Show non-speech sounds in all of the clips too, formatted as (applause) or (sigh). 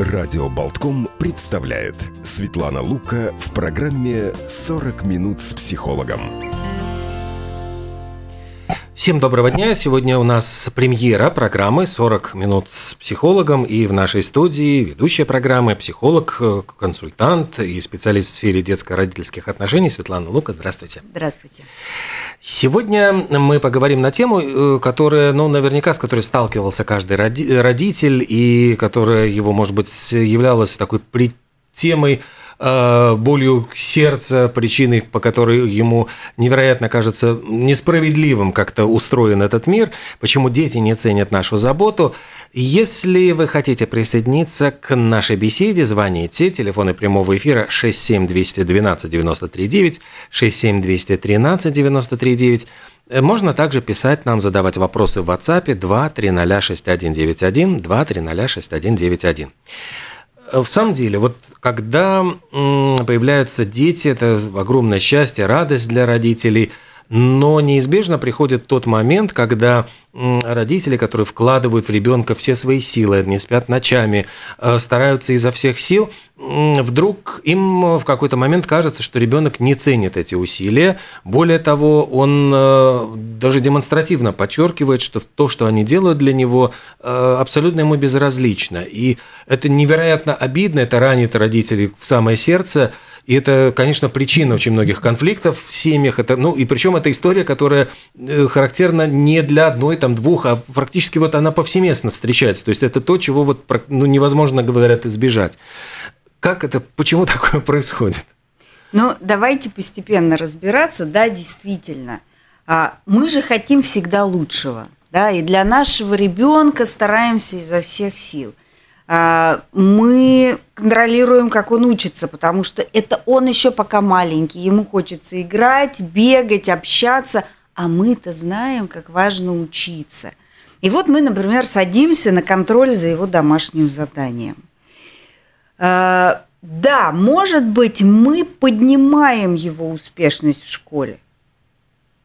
Радио Болтком представляет Светлана Лука в программе «40 минут с психологом». Всем доброго дня. Сегодня у нас премьера программы «40 минут с психологом». И в нашей студии ведущая программы, психолог, консультант и специалист в сфере детско-родительских отношений Светлана Лука. Здравствуйте. Здравствуйте. Сегодня мы поговорим на тему, э, которая, ну, наверняка, с которой сталкивался каждый родитель, и которая его, может быть, являлась такой темой Э, болью сердца, причиной, по которой ему невероятно кажется несправедливым как-то устроен этот мир, почему дети не ценят нашу заботу. Если вы хотите присоединиться к нашей беседе, звоните. Телефоны прямого эфира 67212 939, 67213 939. Можно также писать нам, задавать вопросы в WhatsApp 230 6191, 230 6191. Э, в самом деле, вот когда появляются дети, это огромное счастье, радость для родителей – но неизбежно приходит тот момент, когда родители, которые вкладывают в ребенка все свои силы, не спят ночами, э, стараются изо всех сил, вдруг им в какой-то момент кажется, что ребенок не ценит эти усилия. Более того, он э, даже демонстративно подчеркивает, что то, что они делают для него, э, абсолютно ему безразлично. И это невероятно обидно, это ранит родителей в самое сердце. И это, конечно, причина очень многих конфликтов в семьях. Это, ну, и причем это история, которая э, характерна не для одной, там, двух, а практически вот она повсеместно встречается. То есть это то, чего вот ну, невозможно, говорят, избежать. Как это, почему (laughs) такое происходит? Ну, давайте постепенно разбираться. Да, действительно. А, мы же хотим всегда лучшего. Да, и для нашего ребенка стараемся изо всех сил – мы контролируем, как он учится, потому что это он еще пока маленький, ему хочется играть, бегать, общаться, а мы-то знаем, как важно учиться. И вот мы, например, садимся на контроль за его домашним заданием. А, да, может быть, мы поднимаем его успешность в школе,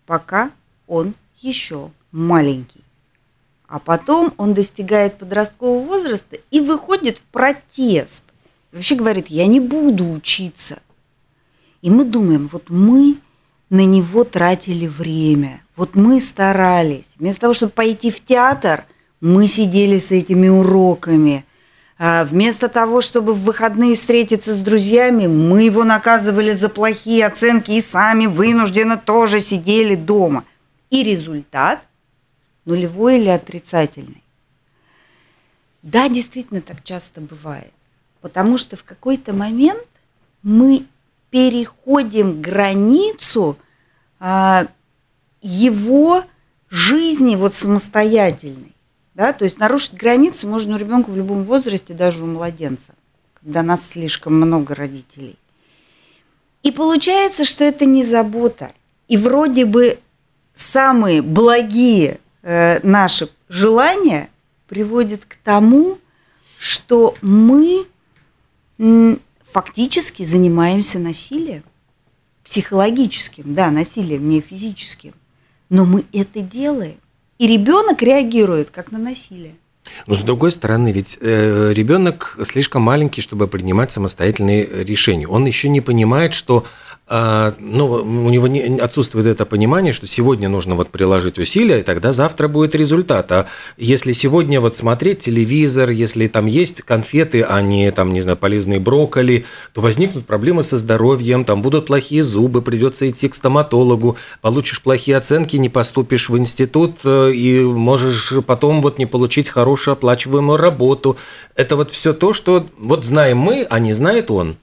пока он еще маленький. А потом он достигает подросткового возраста и выходит в протест. Вообще говорит, я не буду учиться. И мы думаем, вот мы на него тратили время, вот мы старались. Вместо того, чтобы пойти в театр, мы сидели с этими уроками. А вместо того, чтобы в выходные встретиться с друзьями, мы его наказывали за плохие оценки и сами вынужденно тоже сидели дома. И результат нулевой или отрицательный. Да, действительно так часто бывает, потому что в какой-то момент мы переходим границу а, его жизни вот самостоятельной. Да? То есть нарушить границы можно у ребенка в любом возрасте, даже у младенца, когда нас слишком много родителей. И получается, что это не забота. И вроде бы самые благие Э, наши желания приводит к тому, что мы фактически занимаемся насилием. Психологическим, да, насилием, не физическим. Но мы это делаем. И ребенок реагирует как на насилие. Но с другой стороны, ведь э, ребенок слишком маленький, чтобы принимать самостоятельные решения. Он еще не понимает, что ну, у него не, отсутствует это понимание, что сегодня нужно вот приложить усилия, и тогда завтра будет результат. А если сегодня вот смотреть телевизор, если там есть конфеты, а не там, не знаю, полезные брокколи, то возникнут проблемы со здоровьем, там будут плохие зубы, придется идти к стоматологу, получишь плохие оценки, не поступишь в институт э, и можешь потом вот не получить хорошую оплачиваемую работу. Это вот все то, что вот знаем мы, а не знает он.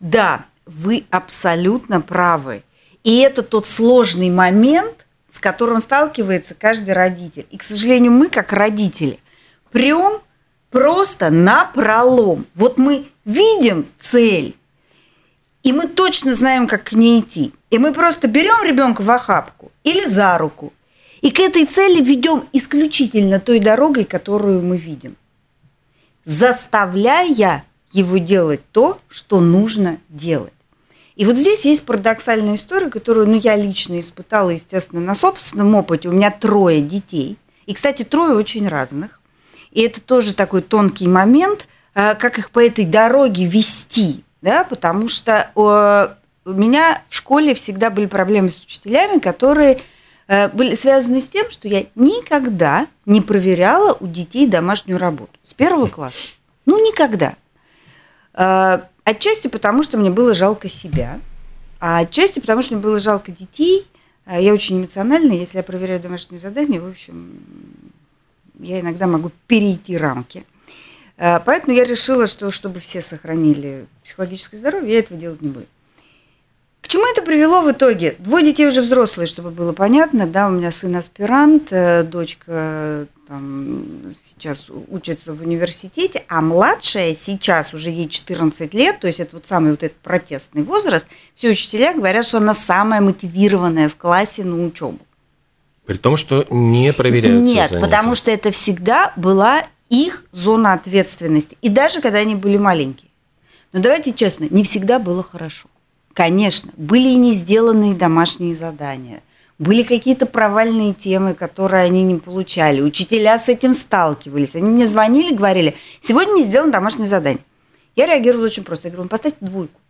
Да, вы абсолютно правы. И это тот сложный момент, с которым сталкивается каждый родитель. И, к сожалению, мы, как родители, прям просто на пролом. Вот мы видим цель, и мы точно знаем, как к ней идти. И мы просто берем ребенка в охапку или за руку, и к этой цели ведем исключительно той дорогой, которую мы видим, заставляя его делать то, что нужно делать. И вот здесь есть парадоксальная история, которую ну, я лично испытала, естественно, на собственном опыте. У меня трое детей. И, кстати, трое очень разных. И это тоже такой тонкий момент. э, как их по этой дороге вести, да, потому что у меня в школе всегда были проблемы с учителями, которые э, были связаны с тем, что я никогда не проверяла у детей домашнюю работу с первого класса. Ну, никогда. Отчасти потому, что мне было жалко себя, а отчасти потому, что мне было жалко детей. Я очень эмоциональная, если я проверяю домашние задания, в общем, я иногда могу перейти рамки. Э, поэтому я решила, что чтобы все сохранили психологическое здоровье, я этого делать не буду. К чему это привело в итоге? Двое детей уже взрослые, чтобы было понятно. Да, у меня сын аспирант, э, дочка там, сейчас учится в университете, а младшая сейчас уже ей 14 лет, то есть это вот самый вот этот протестный возраст. Все учителя говорят, что она самая мотивированная в классе на учебу. При том, что не проверяются Нет, занятия. потому что это всегда была их зона ответственности. И даже когда они были маленькие. Но давайте честно, не всегда было хорошо. Конечно, были и не сделанные домашние задания. Были какие-то провальные темы, которые они не получали. Учителя с этим сталкивались. Они мне звонили, говорили, сегодня не сделано домашнее задание. Я реагировала очень просто. Я говорю, поставьте двойку.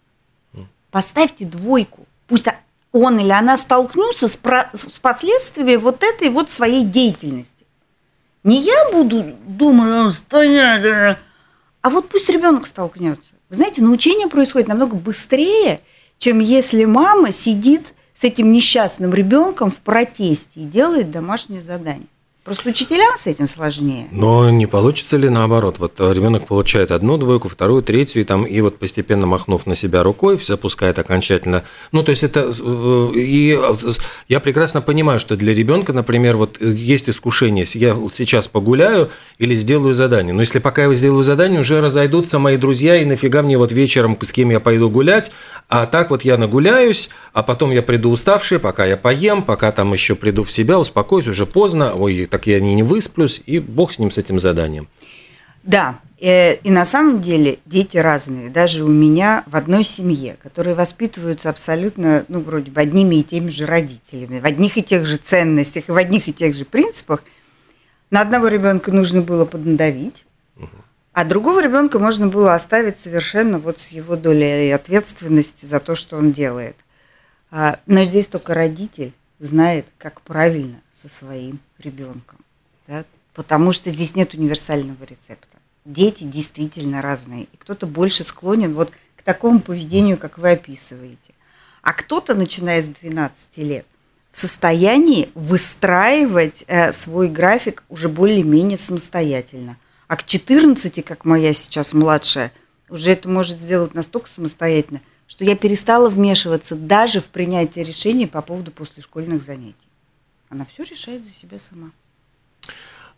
Поставьте двойку. Пусть он или она столкнутся с, про, с последствиями вот этой вот своей деятельности. Не я буду думать, стоять, а вот пусть ребенок столкнется. Вы знаете, научение происходит намного быстрее, чем если мама сидит с этим несчастным ребенком в протесте и делает домашнее задание. Просто учителям с этим сложнее. Но не получится ли наоборот? Вот ребенок получает одну двойку, вторую, третью, и, там, и вот постепенно махнув на себя рукой, все опускает окончательно. Ну, то есть это... Э, и я прекрасно понимаю, что для ребенка, например, вот есть искушение, я сейчас погуляю или сделаю задание. Но если пока я сделаю задание, уже разойдутся мои друзья, и нафига мне вот вечером, с кем я пойду гулять, а так вот я нагуляюсь, а потом я приду уставший, пока я поем, пока там еще приду в себя, успокоюсь, уже поздно, ой, так я не высплюсь, и бог с ним, с этим заданием. Да, э, и на самом деле дети разные. Даже у меня в одной семье, которые воспитываются абсолютно, ну, вроде бы одними и теми же родителями, в одних и тех же ценностях и в одних и тех же принципах, на одного ребенка нужно было поднадавить, а другого ребенка можно было оставить совершенно вот с его долей ответственности за то, что он делает. А, но здесь только родитель знает, как правильно со своим ребенком. Да? Потому что здесь нет универсального рецепта. Дети действительно разные. И кто-то больше склонен вот к такому поведению, как вы описываете. А кто-то, начиная с 12 лет, в состоянии выстраивать э, свой график уже более-менее самостоятельно. А к 14, как моя сейчас младшая, уже это может сделать настолько самостоятельно, что я перестала вмешиваться даже в принятие решений по поводу послешкольных занятий. Она все решает за себя сама.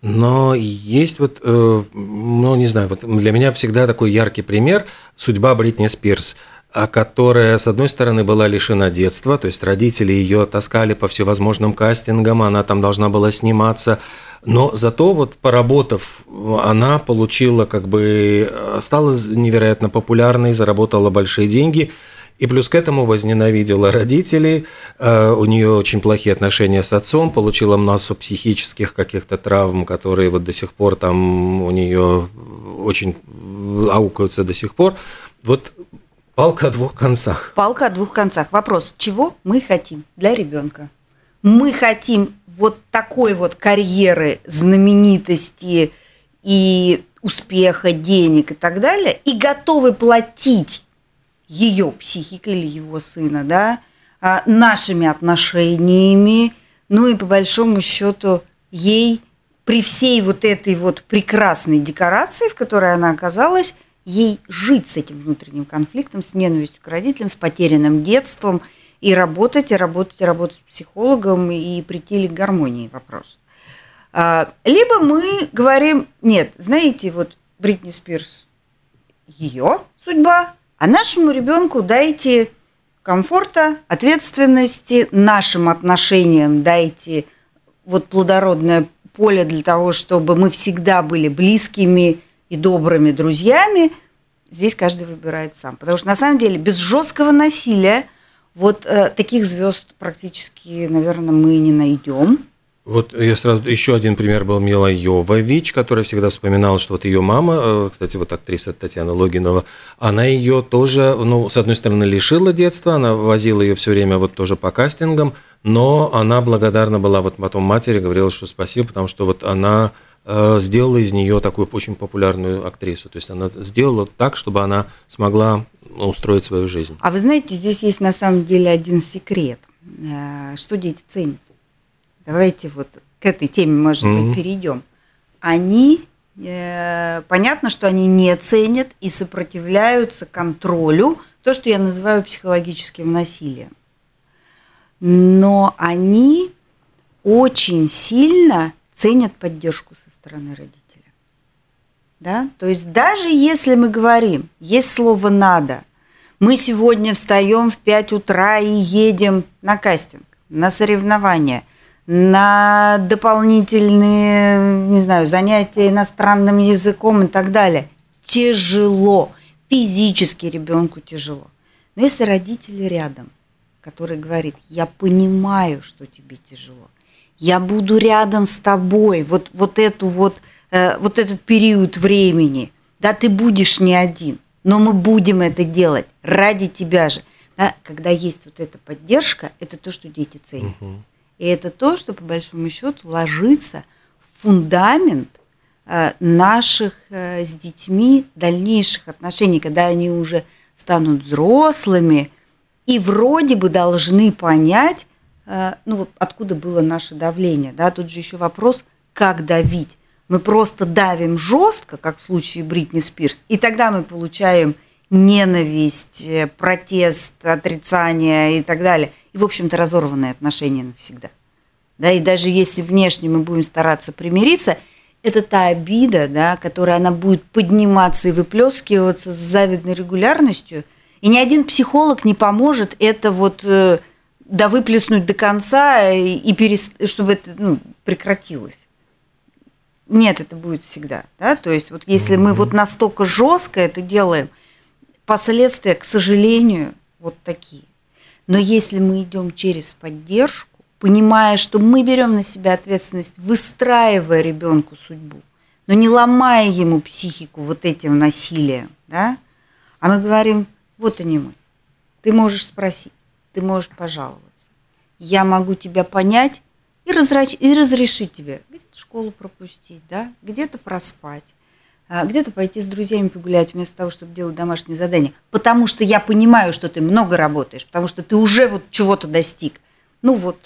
Но есть вот, э, ну не знаю, вот для меня всегда такой яркий пример судьба Бритни Спирс а которая, с одной стороны, была лишена детства, то есть родители ее таскали по всевозможным кастингам, она там должна была сниматься, но зато вот поработав, она получила как бы, стала невероятно популярной, заработала большие деньги – и плюс к этому возненавидела родителей, э, у нее очень плохие отношения с отцом, получила массу психических каких-то травм, которые вот до сих пор там у нее очень аукаются до сих пор. Вот палка о двух концах. Палка о двух концах. Вопрос, чего мы хотим для ребенка? Мы хотим вот такой вот карьеры, знаменитости и успеха, денег и так далее, и готовы платить ее психикой или его сына, да, а, нашими отношениями, ну и по большому счету ей при всей вот этой вот прекрасной декорации, в которой она оказалась, ей жить с этим внутренним конфликтом, с ненавистью к родителям, с потерянным детством, и работать, и работать, и работать с психологом, и прийти к гармонии вопрос. А, либо мы говорим, нет, знаете, вот Бритни Спирс, ее судьба, а нашему ребенку дайте комфорта, ответственности, нашим отношениям дайте вот плодородное поле для того, чтобы мы всегда были близкими и добрыми друзьями. Здесь каждый выбирает сам. Потому что на самом деле без жесткого насилия вот э, таких звезд практически, наверное, мы не найдем. Вот я сразу еще один пример был Мила Йовович, которая всегда вспоминала, что вот ее мама, э, кстати, вот актриса Татьяна Логинова, она ее тоже, ну, с одной стороны, лишила детства, она возила ее все время вот тоже по кастингам, но она благодарна была вот потом матери, говорила, что спасибо, потому что вот она сделала из нее такую очень популярную актрису. То есть она сделала так, чтобы она смогла устроить свою жизнь. А вы знаете, здесь есть на самом деле один секрет. Э, что дети ценят? Давайте вот к этой теме, может mm-hmm. быть, перейдем. Они, э, понятно, что они не ценят и сопротивляются контролю, то, что я называю психологическим насилием. Но они очень сильно ценят поддержку со стороны родителя. Да? То есть даже если мы говорим, есть слово «надо», мы сегодня встаем в 5 утра и едем на кастинг, на соревнования – на дополнительные, не знаю, занятия иностранным языком и так далее. Тяжело. Физически ребенку тяжело. Но если родители рядом, который говорит, я понимаю, что тебе тяжело, я буду рядом с тобой, вот, вот, эту вот, э, вот этот период времени, да, ты будешь не один, но мы будем это делать ради тебя же. Да, когда есть вот эта поддержка, это то, что дети ценят. Угу. И это то, что по большому счету ложится в фундамент э, наших э, с детьми дальнейших отношений, когда они уже станут взрослыми и вроде бы должны понять, ну откуда было наше давление. Да? Тут же еще вопрос, как давить. Мы просто давим жестко, как в случае Бритни Спирс, и тогда мы получаем ненависть, протест, отрицание и так далее – и, в общем-то, разорванные отношения навсегда. Да, и даже если внешне мы будем стараться примириться, это та обида, да, которая она будет подниматься и выплескиваться с завидной регулярностью, и ни один психолог не поможет это вот э, да выплеснуть до конца и, и перест... чтобы это ну, прекратилось. Нет, это будет всегда, да, то есть вот если мы вот настолько жестко это делаем, последствия, к сожалению, вот такие. Но если мы идем через поддержку, понимая, что мы берем на себя ответственность, выстраивая ребенку судьбу, но не ломая ему психику вот этим насилием, да, а мы говорим, вот они мы, ты можешь спросить, ты можешь пожаловаться, я могу тебя понять и, разрач... и разрешить тебе где-то школу пропустить, да, где-то проспать, а, где-то пойти с друзьями погулять вместо того, чтобы делать домашнее задание. Потому что я понимаю, что ты много работаешь, потому что ты уже вот чего-то достиг. Ну вот.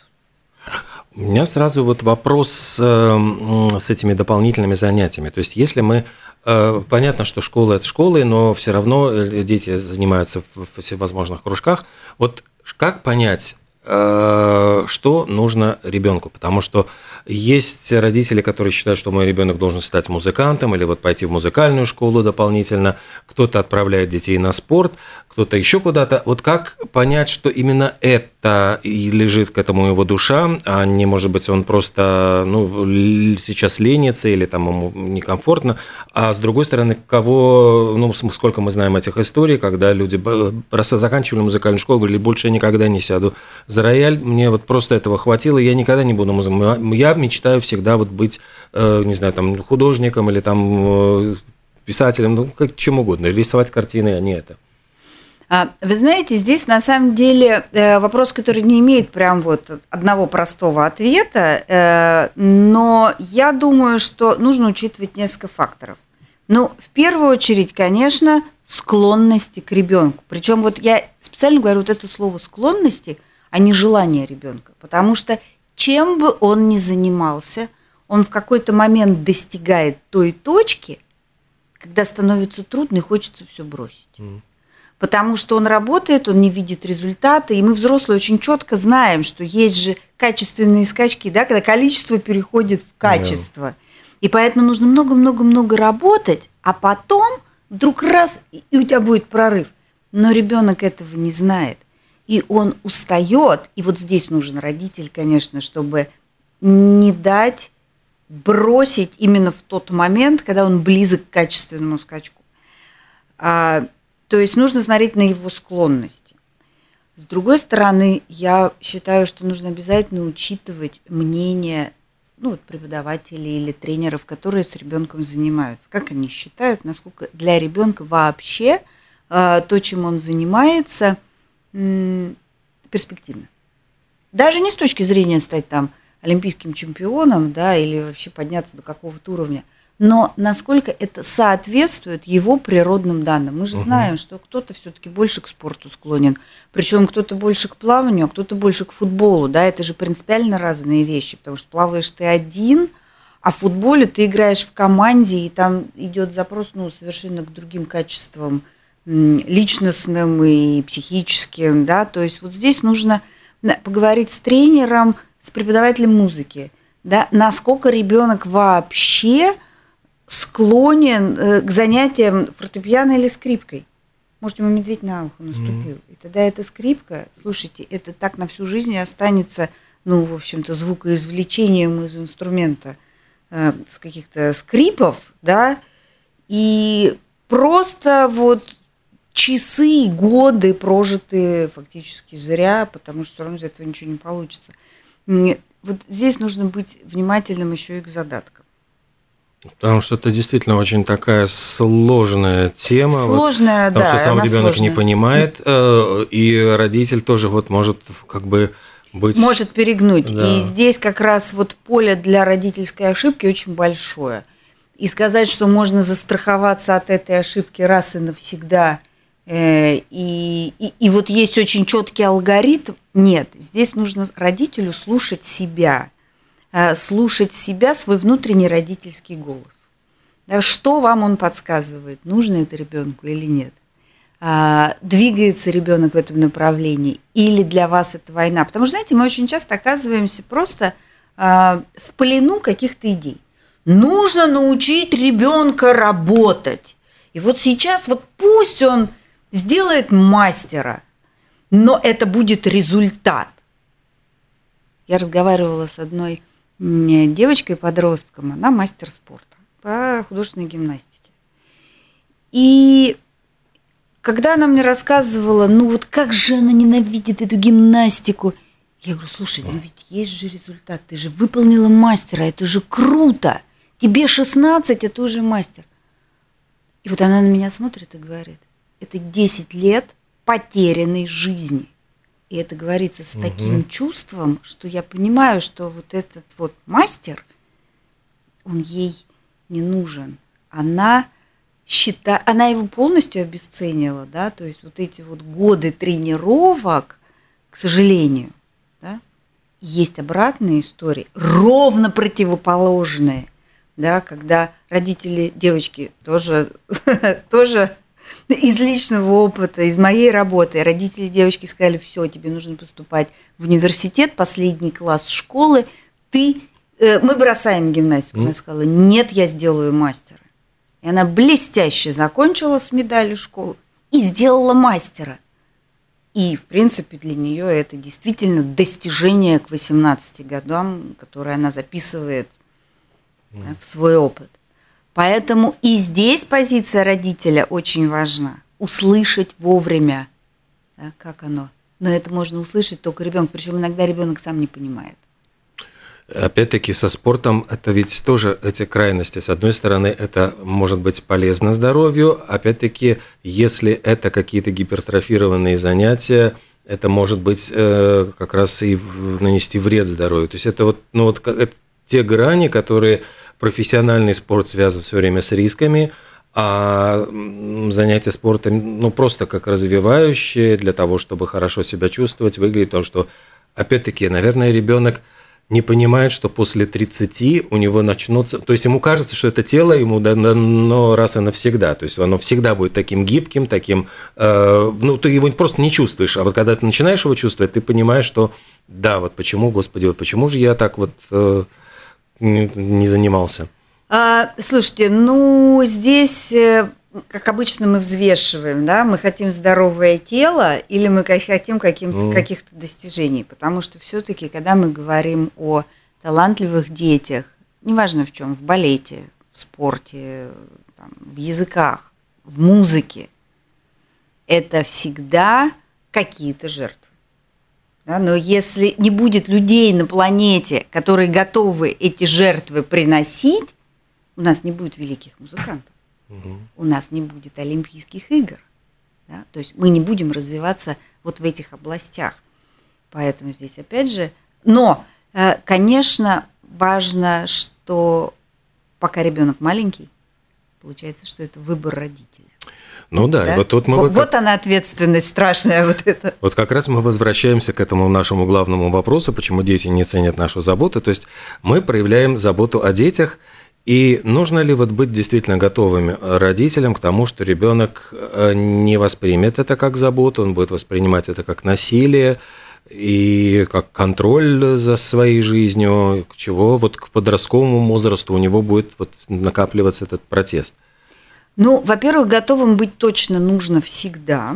У меня сразу вот вопрос с, эм, этими дополнительными занятиями. То есть если мы Понятно, что школа – это школы, но все равно э, дети занимаются в всевозможных кружках. Вот как понять, Э, что нужно ребенку, потому что есть родители, которые считают, что мой ребенок должен стать музыкантом или вот пойти в музыкальную школу дополнительно, кто-то отправляет детей на спорт, кто-то еще куда-то. Вот как понять, что именно это и лежит к этому его душа, а не, может быть, он просто ну, сейчас ленится или там ему некомфортно, а с другой стороны, кого, ну, сколько мы знаем этих историй, когда люди просто заканчивали музыкальную школу, говорили, больше я никогда не сяду за рояль, мне вот просто этого хватило, я никогда не буду музыкантом. Я мечтаю всегда вот быть, э, не знаю, там, художником или там э, писателем, ну, как чем угодно, рисовать картины, а не это. А, вы знаете, здесь на самом деле э, вопрос, который не имеет прям вот одного простого ответа, но я думаю, что нужно учитывать несколько факторов. Ну, в первую очередь, конечно, склонности к ребенку. Причем вот я специально говорю вот это слово склонности, а не желание ребенка, потому что чем бы он ни занимался, он в какой-то момент достигает той точки, когда становится трудно и хочется все бросить. Mm потому что он работает, он не видит результата, и мы, взрослые, очень четко знаем, что есть же качественные скачки, да, когда количество переходит в качество. Yeah. И поэтому нужно много-много-много работать, а потом вдруг раз, и у тебя будет прорыв. Но ребенок этого не знает. И он устает. И вот здесь нужен родитель, конечно, чтобы не дать бросить именно в тот момент, когда он близок к качественному скачку. А, то есть нужно смотреть на его склонности. С другой стороны, я считаю, что нужно обязательно учитывать мнение ну, вот преподавателей или тренеров, которые с ребенком занимаются. Как они считают, насколько для ребенка вообще э, то, чем он занимается, перспективно. Даже не с точки зрения стать там олимпийским чемпионом, да, или вообще подняться до какого-то уровня, но насколько это соответствует его природным данным. Мы же угу. знаем, что кто-то все-таки больше к спорту склонен, причем кто-то больше к плаванию, а кто-то больше к футболу, да, это же принципиально разные вещи, потому что плаваешь ты один, а в футболе ты играешь в команде, и там идет запрос, ну, совершенно к другим качествам личностным и психическим, да, то есть вот здесь нужно поговорить с тренером, с преподавателем музыки, да, насколько ребенок вообще склонен э, к занятиям фортепиано или скрипкой. Может, ему медведь на ухо наступил. Mm. И тогда эта скрипка, слушайте, это так на всю жизнь и останется, ну, в общем-то, звукоизвлечением из инструмента э, с каких-то скрипов, да, и просто вот часы, годы прожитые фактически зря, потому что все равно из этого ничего не получится. Вот здесь нужно быть внимательным еще и к задаткам. Потому что это действительно очень такая сложная тема. Сложная, вот, потому да. Потому что сам ребенок сложная. не понимает, э, и родитель тоже вот может как бы быть... Может перегнуть. Да. И здесь как раз вот поле для родительской ошибки очень большое. И сказать, что можно застраховаться от этой ошибки раз и навсегда, и, и, и вот есть очень четкий алгоритм, нет. Здесь нужно родителю слушать себя – Э, слушать себя, свой внутренний родительский голос. Что вам он подсказывает, нужно это ребенку или нет? А, двигается ребенок в этом направлении или для вас это война? Потому что, знаете, мы очень часто оказываемся просто а, в плену каких-то идей. Нужно научить ребенка работать. И вот сейчас вот пусть он сделает мастера, но это будет результат. Я разговаривала с одной девочкой-подростком, она мастер спорта по художественной гимнастике. И когда она мне рассказывала, ну вот как же она ненавидит эту гимнастику, я говорю, слушай, ну ведь есть же результат, ты же выполнила мастера, это же круто, тебе 16, а ты уже мастер. И вот она на меня смотрит и говорит, это 10 лет потерянной жизни – и это говорится с угу. таким чувством, что я понимаю, что вот этот вот мастер, он ей не нужен. Она считает, она его полностью обесценила, да, то есть вот эти вот годы тренировок, к сожалению, да, есть обратные истории, ровно противоположные, да, когда родители девочки тоже, (laughs) тоже из личного опыта, из моей работы. Родители девочки сказали, все, тебе нужно поступать в университет, последний класс школы, ты, э, мы бросаем гимнастику. Mm. Она сказала, нет, я сделаю мастера. И она блестяще закончила с медалью школы и сделала мастера. И, в принципе, для нее это действительно достижение к 18 годам, которое она записывает mm. да, в свой опыт. Поэтому и здесь позиция родителя очень важна. Услышать вовремя, да, как оно. Но это можно услышать только ребенок, причем иногда ребенок сам не понимает. Опять-таки со спортом это ведь тоже эти крайности. С одной стороны, это может быть полезно здоровью, опять-таки, если это какие-то гипертрофированные занятия, это может быть э, как раз и нанести вред здоровью. То есть это вот, ну вот это те грани, которые профессиональный спорт связан все время с рисками, а занятия спортом, ну, просто как развивающие для того, чтобы хорошо себя чувствовать, выглядит то, что, опять-таки, наверное, ребенок не понимает, что после 30 у него начнутся... То есть ему кажется, что это тело ему дано раз и навсегда. То есть оно всегда будет таким гибким, таким... Э, ну, ты его просто не чувствуешь. А вот когда ты начинаешь его чувствовать, ты понимаешь, что да, вот почему, Господи, вот почему же я так вот... Э, не занимался? А, слушайте, ну здесь, э, как обычно, мы взвешиваем, да, мы хотим здоровое тело или мы хотим каким mm. каких-то достижений, потому что все-таки, когда мы говорим о талантливых детях, неважно в чем, в балете, в спорте, там, в языках, в музыке, это всегда какие-то жертвы. Да, но если не будет людей на планете, которые готовы эти жертвы приносить, у нас не будет великих музыкантов, угу. у нас не будет Олимпийских игр. Да? То есть мы не будем развиваться вот в этих областях. Поэтому здесь опять же, но, э, конечно, важно, что пока ребенок маленький, получается, что это выбор родителя. Ну да, да? вот тут мы... Вот, вот она ответственность страшная (laughs) вот эта. Вот как раз мы возвращаемся к этому нашему главному вопросу, почему дети не ценят нашу заботу. То есть мы проявляем заботу о детях, и нужно ли вот быть действительно готовыми родителям к тому, что ребенок э, не воспримет это как заботу, он будет воспринимать это как насилие, и как контроль за своей жизнью, к чего вот к подростковому возрасту у него будет вот накапливаться этот протест? Ну, во-первых, готовым быть точно нужно всегда,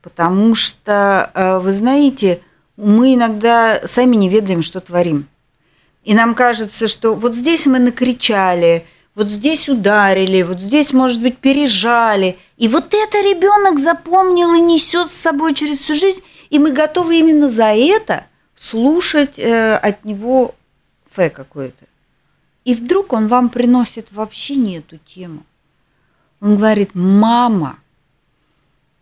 потому что, э, вы знаете, мы иногда сами не ведаем, что творим. И нам кажется, что вот здесь мы накричали, вот здесь ударили, вот здесь, может быть, пережали. И вот это ребенок запомнил и несет с собой через всю жизнь. И мы готовы именно за это слушать э, от него фе какое-то. И вдруг он вам приносит вообще не эту тему. Он говорит, мама,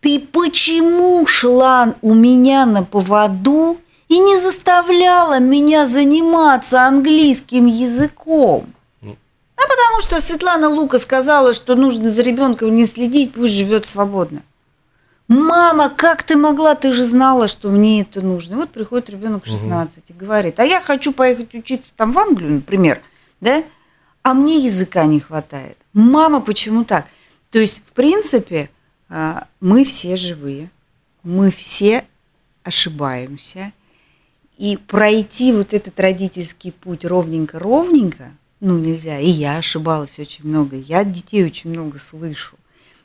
ты почему шла у меня на поводу и не заставляла меня заниматься английским языком? А потому что Светлана Лука сказала, что нужно за ребенком не следить, пусть живет свободно. Мама, как ты могла? Ты же знала, что мне это нужно. И вот приходит ребенок 16 угу. и говорит, а я хочу поехать учиться там в Англию, например, да? А мне языка не хватает. Мама, почему так? То есть, в принципе, а, мы все живые, мы все ошибаемся. И пройти вот этот родительский путь ровненько-ровненько, ну, нельзя. И я ошибалась очень много, я от детей очень много слышу.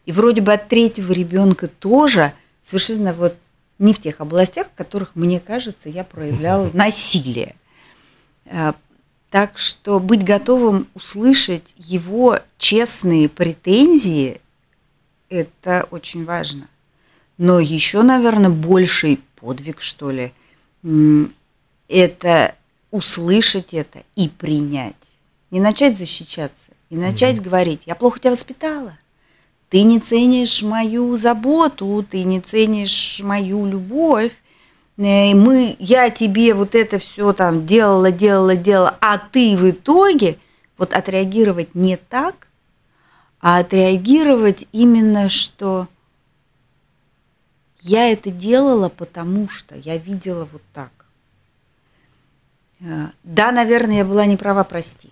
И вроде бы от третьего ребенка тоже совершенно вот не в тех областях, в которых, мне кажется, я проявляла (laughs) насилие. Так что быть готовым услышать его честные претензии – это очень важно. Но еще, наверное, больший подвиг, что ли, это услышать это и принять. Не начать защищаться, и начать mm-hmm. говорить, я плохо тебя воспитала, ты не ценишь мою заботу, ты не ценишь мою любовь, мы, я тебе вот это все там делала, делала, делала, а ты в итоге вот отреагировать не так, а отреагировать именно, что я это делала, потому что я видела вот так. Э, да, наверное, я была не права, прости.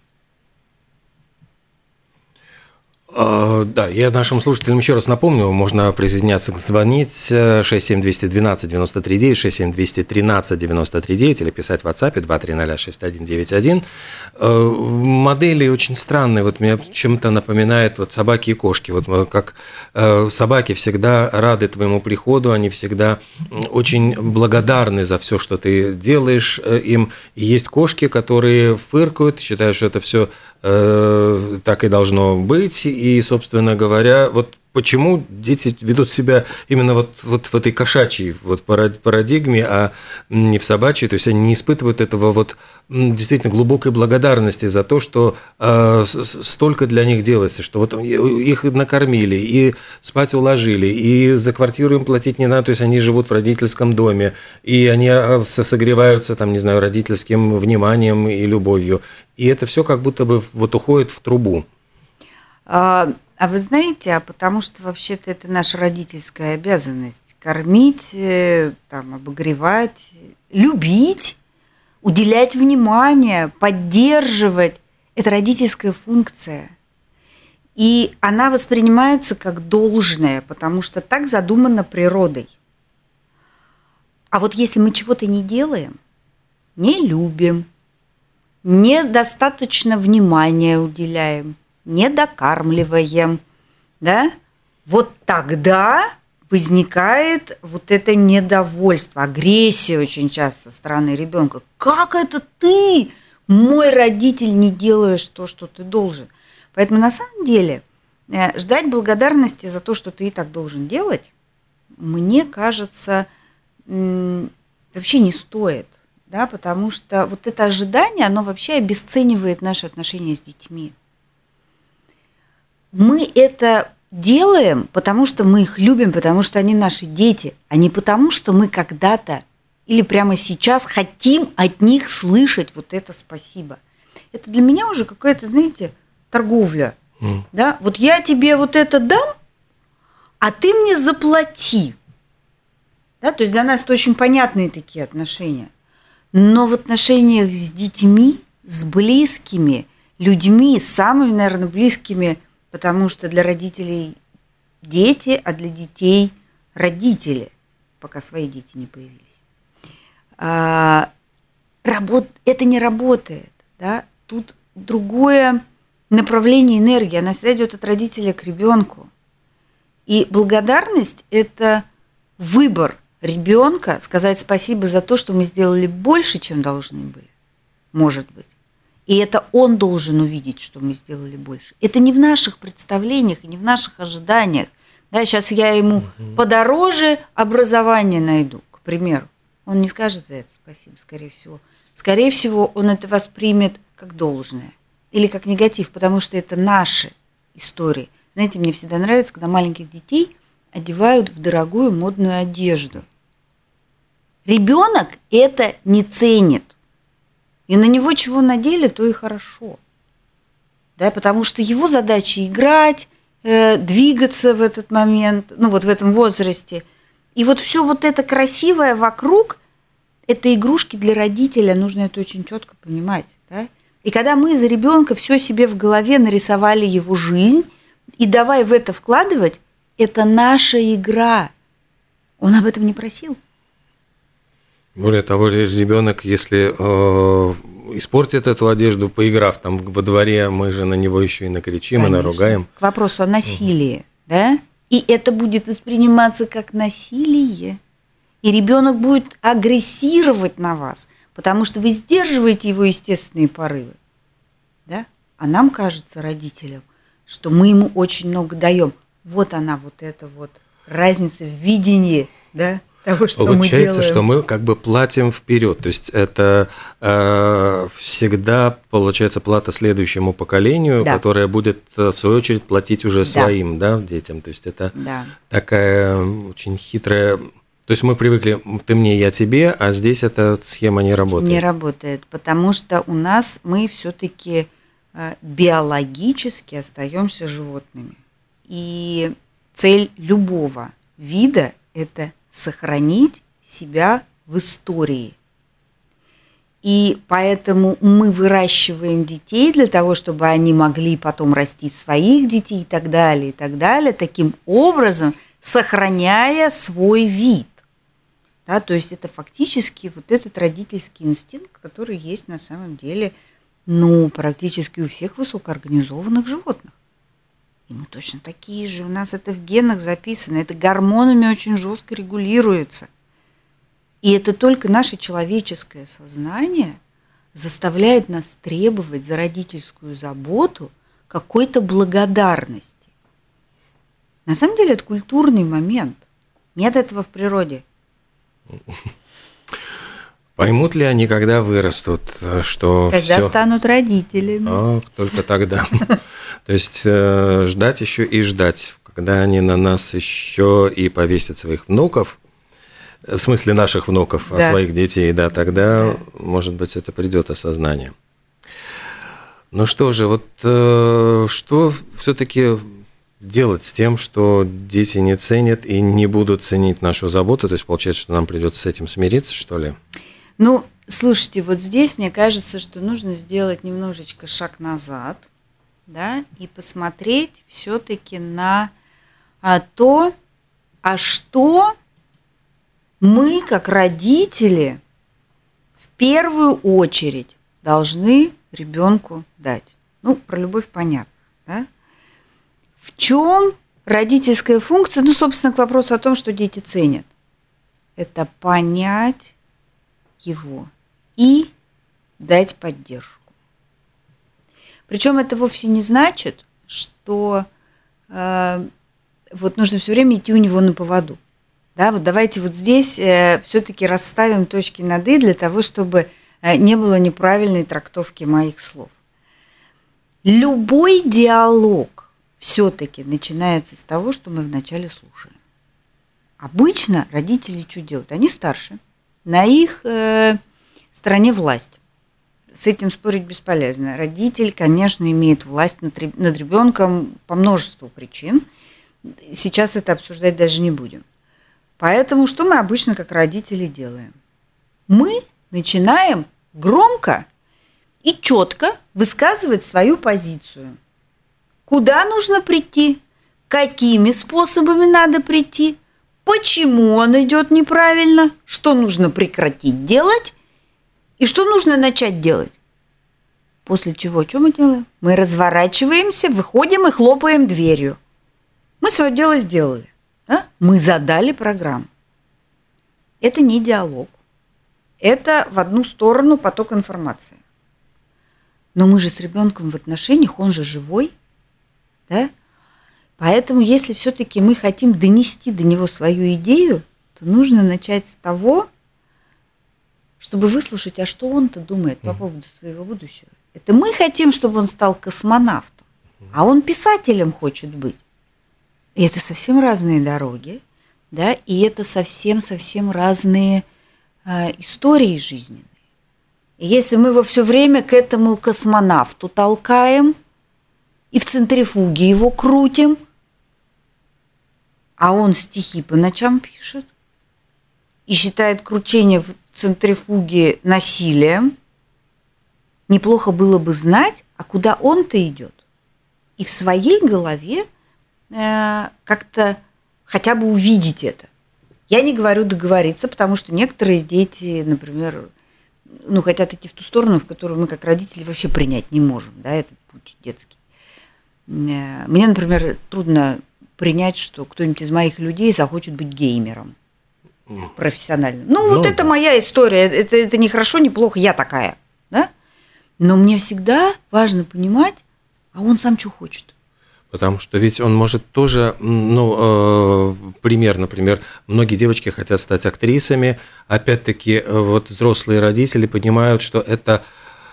А, да, я нашим слушателям еще раз напомню, можно присоединяться, звонить 67212 93 67213 93 или писать в WhatsApp 2306191. А, модели очень странные, вот мне чем-то напоминает вот собаки и кошки. Вот как э, собаки всегда рады твоему приходу, они всегда очень благодарны за все, что ты делаешь э, им. И есть кошки, которые фыркают, считают, что это все Э, так и должно быть. И, собственно говоря, вот почему дети ведут себя именно вот, вот в этой кошачьей вот парадигме, а не в собачьей, то есть они не испытывают этого вот действительно глубокой благодарности за то, что э, столько для них делается, что вот их накормили, и спать уложили, и за квартиру им платить не надо, то есть они живут в родительском доме, и они а, согреваются там, не знаю, родительским вниманием и любовью, и это все как будто бы вот уходит в трубу. А, а вы знаете, а потому что вообще-то это наша родительская обязанность кормить, э, там, обогревать, любить, уделять внимание, поддерживать. Это родительская функция. И она воспринимается как должное, потому что так задумано природой. А вот если мы чего-то не делаем, не любим, недостаточно внимания уделяем, не докармливаем, да, вот тогда возникает вот это недовольство, агрессия очень часто со стороны ребенка. Как это ты, мой родитель, не делаешь то, что ты должен? Поэтому на самом деле э, ждать благодарности за то, что ты и так должен делать, мне кажется, вообще не стоит, да, потому что вот это ожидание, оно вообще обесценивает наши отношения с детьми. Мы это делаем, потому что мы их любим, потому что они наши дети, а не потому, что мы когда-то или прямо сейчас хотим от них слышать вот это спасибо. Это для меня уже какая-то, знаете, торговля. Mm. Да? Вот я тебе вот это дам, а ты мне заплати. Да? То есть для нас это очень понятные такие отношения. Но в отношениях с детьми, с близкими людьми, с самыми, наверное, близкими, потому что для родителей дети, а для детей родители, пока свои дети не появились. А, работ, это не работает. Да? Тут другое направление энергии, она всегда идет от родителя к ребенку. И благодарность – это выбор ребенка сказать спасибо за то, что мы сделали больше, чем должны были. Может быть. И это он должен увидеть, что мы сделали больше. Это не в наших представлениях не в наших ожиданиях. Да, сейчас я ему угу. подороже образование найду, к примеру. Он не скажет за это спасибо, скорее всего. Скорее всего, он это воспримет как должное или как негатив, потому что это наши истории. Знаете, мне всегда нравится, когда маленьких детей одевают в дорогую модную одежду. Ребенок это не ценит. И на него чего надели, то и хорошо. Да, потому что его задача играть, э, двигаться в этот момент, ну вот в этом возрасте. И вот все вот это красивое вокруг, это игрушки для родителя, нужно это очень четко понимать. Да? И когда мы за ребенка все себе в голове нарисовали его жизнь, и давай в это вкладывать, это наша игра. Он об этом не просил. Более того, ребенок, если э, испортит эту одежду, поиграв там во дворе, мы же на него еще и накричим, Конечно. и наругаем. К вопросу о насилии, угу. да? И это будет восприниматься как насилие. И ребенок будет агрессировать на вас, потому что вы сдерживаете его естественные порывы. Да? А нам кажется, родителям, что мы ему очень много даем. Вот она, вот эта вот разница в видении, да, того, что Получается, мы делаем. что мы как бы платим вперед. То есть это э, всегда получается плата следующему поколению, да. которое будет э, в свою очередь платить уже да. своим да, детям. То есть это да. такая очень хитрая. То есть мы привыкли, ты мне, я тебе, а здесь эта схема не работает. Не работает, потому что у нас мы все-таки э, биологически остаемся животными. И цель любого вида – это сохранить себя в истории. И поэтому мы выращиваем детей для того, чтобы они могли потом растить своих детей и так далее, и так далее, таким образом сохраняя свой вид. Да, то есть это фактически вот этот родительский инстинкт, который есть на самом деле ну, практически у всех высокоорганизованных животных. И мы точно такие же, у нас это в генах записано, это гормонами очень жестко регулируется. И это только наше человеческое сознание заставляет нас требовать за родительскую заботу какой-то благодарности. На самом деле это культурный момент. Нет этого в природе. Поймут ли они, когда вырастут, что Когда всё... станут родителями. Ох, только тогда. То есть э, ждать еще и ждать, когда они на нас еще и повесят своих внуков, в смысле наших внуков, да. а своих детей, да, тогда, да. может быть, это придет осознание. Ну что же, вот э, что все-таки делать с тем, что дети не ценят и не будут ценить нашу заботу? То есть получается, что нам придется с этим смириться, что ли? Ну, слушайте, вот здесь мне кажется, что нужно сделать немножечко шаг назад – да, и посмотреть все-таки на а, то, а что мы, как родители, в первую очередь должны ребенку дать. Ну, про любовь понятно, да? В чем родительская функция? Ну, собственно, к вопросу о том, что дети ценят. Это понять его и дать поддержку. Причем это вовсе не значит, что э, вот нужно все время идти у него на поводу. Да, вот давайте вот здесь э, все-таки расставим точки над «и» для того, чтобы э, не было неправильной трактовки моих слов. Любой диалог все-таки начинается с того, что мы вначале слушаем. Обычно родители что делают? Они старше, на их э, стороне власть. С этим спорить бесполезно. Родитель, конечно, имеет власть над, над ребенком по множеству причин. Сейчас это обсуждать даже не будем. Поэтому что мы обычно как родители делаем? Мы начинаем громко и четко высказывать свою позицию. Куда нужно прийти? Какими способами надо прийти? Почему он идет неправильно? Что нужно прекратить делать? И что нужно начать делать? После чего, что мы делаем? Мы разворачиваемся, выходим и хлопаем дверью. Мы свое дело сделали. Да? Мы задали программу. Это не диалог. Это в одну сторону поток информации. Но мы же с ребенком в отношениях, он же живой. Да? Поэтому, если все-таки мы хотим донести до него свою идею, то нужно начать с того, чтобы выслушать, а что он-то думает по поводу своего будущего. Это мы хотим, чтобы он стал космонавтом, а он писателем хочет быть. И это совсем разные дороги, да, и это совсем-совсем разные э, истории жизненные. И если мы его все время к этому космонавту толкаем и в центрифуге его крутим, а он стихи по ночам пишет и считает кручение в центрифуге насилием, неплохо было бы знать, а куда он-то идет. И в своей голове – Э, как-то хотя бы увидеть это. Я не говорю договориться, потому что некоторые дети, например, ну, хотят идти в ту сторону, в которую мы как родители вообще принять не можем, да, этот путь детский. Э, мне, например, трудно принять, что кто-нибудь из моих людей захочет быть геймером профессиональным. Ну, ну вот да. это моя история, это, это не хорошо, не плохо, я такая, да? Но мне всегда важно понимать, а он сам что хочет. Потому что ведь он может тоже, ну, э, пример, например, многие девочки хотят стать актрисами, опять-таки, э, вот взрослые родители понимают, что это,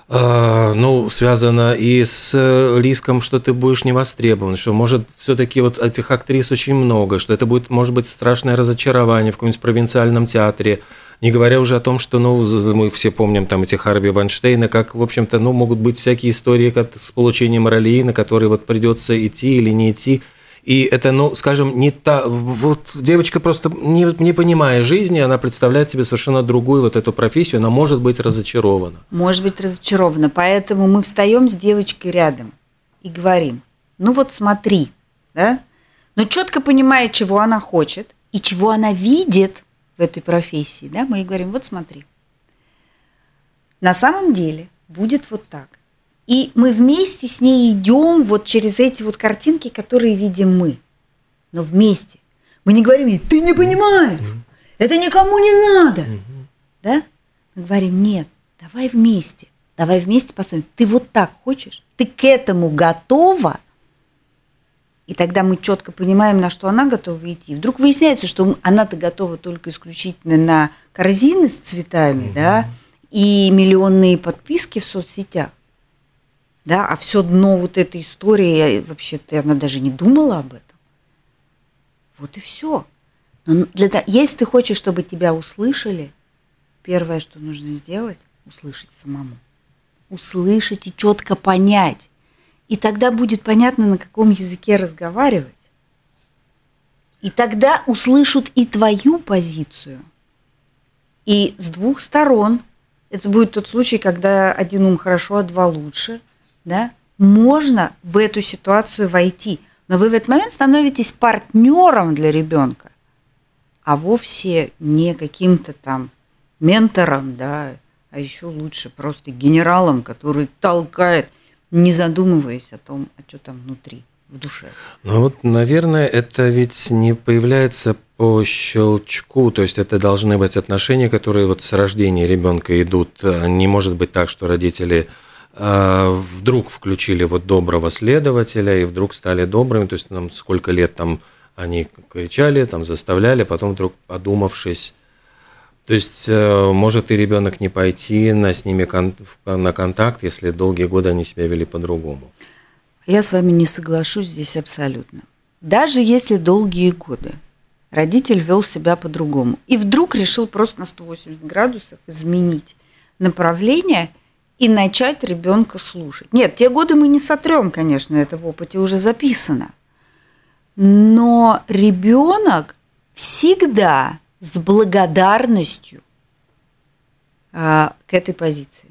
ну, связано и с риском, что ты будешь не востребован, что может все-таки вот этих актрис очень много, что это будет, может быть, страшное разочарование в каком-нибудь провинциальном театре, не говоря уже о том, что, ну, мы все помним там эти Харви Вайнштейна, как, в общем-то, ну, могут быть всякие истории как с получением ролей, на которые вот придется идти или не идти. И это, ну, скажем, не та... Вот девочка просто, не, не понимая жизни, она представляет себе совершенно другую вот эту профессию, она может быть разочарована. Может быть разочарована. Поэтому мы встаем с девочкой рядом и говорим, ну вот смотри, да? Но четко понимая, чего она хочет и чего она видит – в этой профессии, да, мы ей говорим, вот смотри, на самом деле будет вот так. И мы вместе с ней идем вот через эти вот картинки, которые видим мы. Но вместе. Мы не говорим ей, ты не понимаешь, это никому не надо. Да? Мы говорим, нет, давай вместе, давай вместе посмотрим. Ты вот так хочешь? Ты к этому готова? И тогда мы четко понимаем, на что она готова идти. Вдруг выясняется, что она-то готова только исключительно на корзины с цветами, угу. да, и миллионные подписки в соцсетях. Да, а все дно вот этой истории, вообще-то она даже не думала об этом. Вот и все. Но для, если ты хочешь, чтобы тебя услышали, первое, что нужно сделать, услышать самому. Услышать и четко понять, и тогда будет понятно, на каком языке разговаривать. И тогда услышат и твою позицию. И с двух сторон, это будет тот случай, когда один ум хорошо, а два лучше, да, можно в эту ситуацию войти. Но вы в этот момент становитесь партнером для ребенка, а вовсе не каким-то там ментором, да, а еще лучше просто генералом, который толкает не задумываясь о том, а что там внутри, в душе. Ну вот, наверное, это ведь не появляется по щелчку, то есть это должны быть отношения, которые вот с рождения ребенка идут. Не может быть так, что родители вдруг включили вот доброго следователя и вдруг стали добрыми, то есть нам сколько лет там Они кричали, там заставляли, потом вдруг подумавшись, то есть э, может и ребенок не пойти на с ними кон на контакт, если долгие годы они себя вели по-другому. Я с вами не соглашусь здесь абсолютно. Даже если долгие годы родитель вел себя по-другому и вдруг решил просто на 180 градусов изменить направление и начать ребенка слушать. Нет, те годы мы не сотрем, конечно, это в опыте уже записано. Но ребенок всегда с благодарностью а, к этой позиции.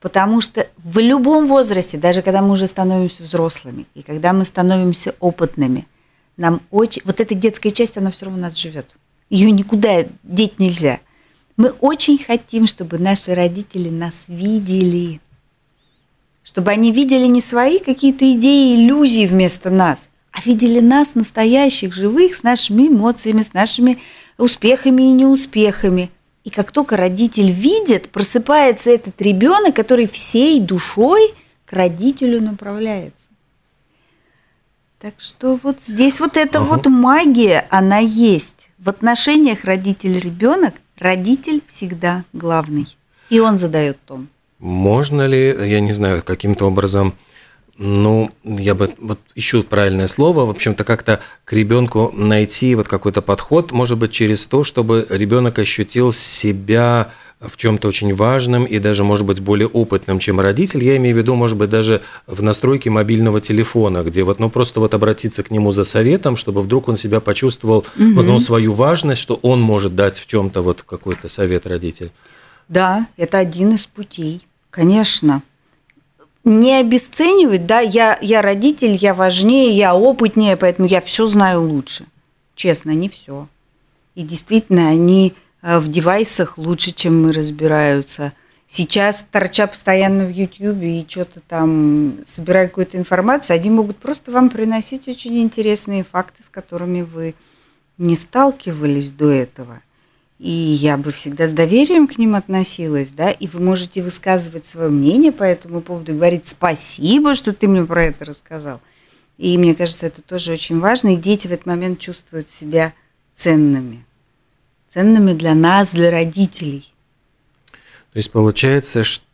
Потому что в любом возрасте, даже когда мы уже становимся взрослыми, и когда мы становимся опытными, нам очень... Вот эта детская часть, она все равно у нас живет. Ее никуда деть нельзя. Мы очень хотим, чтобы наши родители нас видели. Чтобы они видели не свои какие-то идеи, иллюзии вместо нас, а видели нас настоящих, живых, с нашими эмоциями, с нашими успехами и неуспехами. И как только родитель видит, просыпается этот ребенок, который всей душой к родителю направляется. Так что вот здесь вот эта ага. вот магия, она есть. В отношениях родитель-ребенок родитель всегда главный. И он задает тон. Можно ли, я не знаю, каким-то образом ну, я бы вот ищу правильное слово, в общем-то, как-то к ребенку найти вот какой-то подход, может быть, через то, чтобы ребенок ощутил себя в чем-то очень важным и даже, может быть, более опытным, чем родитель. Я имею в виду, может быть, даже в настройке мобильного телефона, где вот, ну, просто вот обратиться к нему за советом, чтобы вдруг он себя почувствовал, угу. вот, ну, свою важность, что он может дать в чем-то вот какой-то совет родитель. Да, это один из путей, конечно не обесценивать, да, я, я родитель, я важнее, я опытнее, поэтому я все знаю лучше. Честно, не все. И действительно, они э, в девайсах лучше, чем мы разбираются. Сейчас, торча постоянно в YouTube и что-то там, собирая какую-то информацию, они могут просто вам приносить очень интересные факты, с которыми вы не сталкивались до этого – и я бы всегда с доверием к ним относилась, да, и вы можете высказывать свое мнение по этому поводу говорить спасибо, что ты мне про это рассказал. И мне кажется, это тоже очень важно, и дети в этот момент чувствуют себя ценными. Ценными для нас, для родителей. То есть получается, что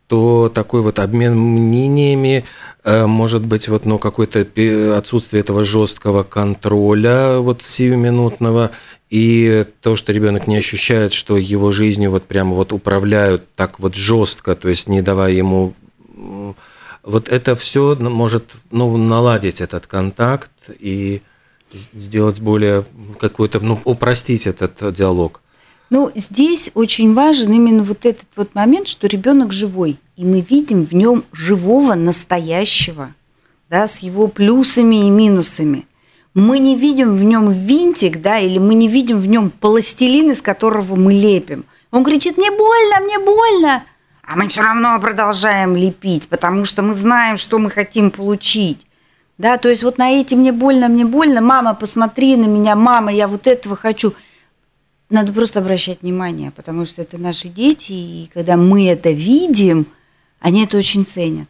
такой вот обмен мнениями, э, может быть, вот, ну, какое-то отсутствие этого жесткого контроля вот сиюминутного и то, что ребенок не ощущает, что его жизнью вот прямо вот управляют так вот жестко, то есть не давая ему вот это все может ну, наладить этот контакт и сделать более какой-то, ну, упростить этот диалог. Ну, здесь очень важен именно вот этот вот момент, что ребенок живой, и мы видим в нем живого, настоящего, да, с его плюсами и минусами мы не видим в нем винтик, да, или мы не видим в нем пластилин, из которого мы лепим. Он кричит, мне больно, мне больно. А мы все равно продолжаем лепить, потому что мы знаем, что мы хотим получить. Да, то есть вот на эти мне больно, мне больно, мама, посмотри на меня, мама, я вот этого хочу. Надо просто обращать внимание, потому что это наши дети, и когда мы это видим, они это очень ценят.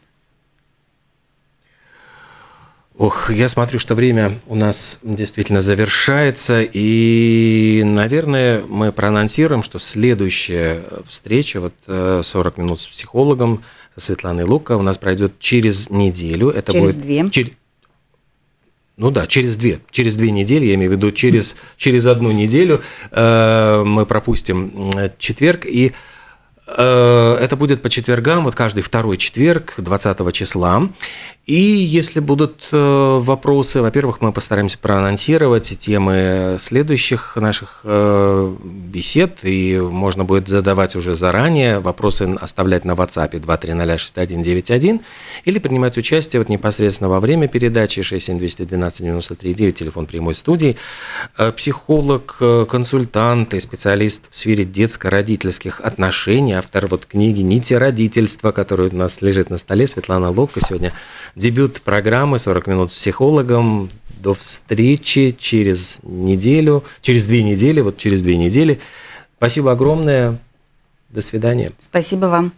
Ох, я смотрю, что время у нас действительно завершается, и, наверное, мы проанонсируем, что следующая встреча, вот 40 э, минут с психологом, со Светланой Лука, у нас пройдет через неделю. Это через будет... две. Чер... Ну да, через две. Через две недели, я имею в виду через, через одну неделю э, мы пропустим четверг, и э, это будет по четвергам, вот каждый второй четверг, 20 числа. И если будут э, вопросы, во-первых, мы постараемся проанонсировать темы следующих наших э, бесед, и можно будет задавать уже заранее, вопросы оставлять на WhatsApp 2306191 или принимать участие вот непосредственно во время передачи 67212-93-9, телефон прямой студии. Э, психолог, консультант и специалист в сфере детско-родительских отношений, автор вот книги «Нити родительства», которая у нас лежит на столе, Светлана Лока сегодня Дебют программы «40 минут с психологом». До встречи через неделю, через две недели, вот через две недели. Спасибо огромное. До свидания. Спасибо вам.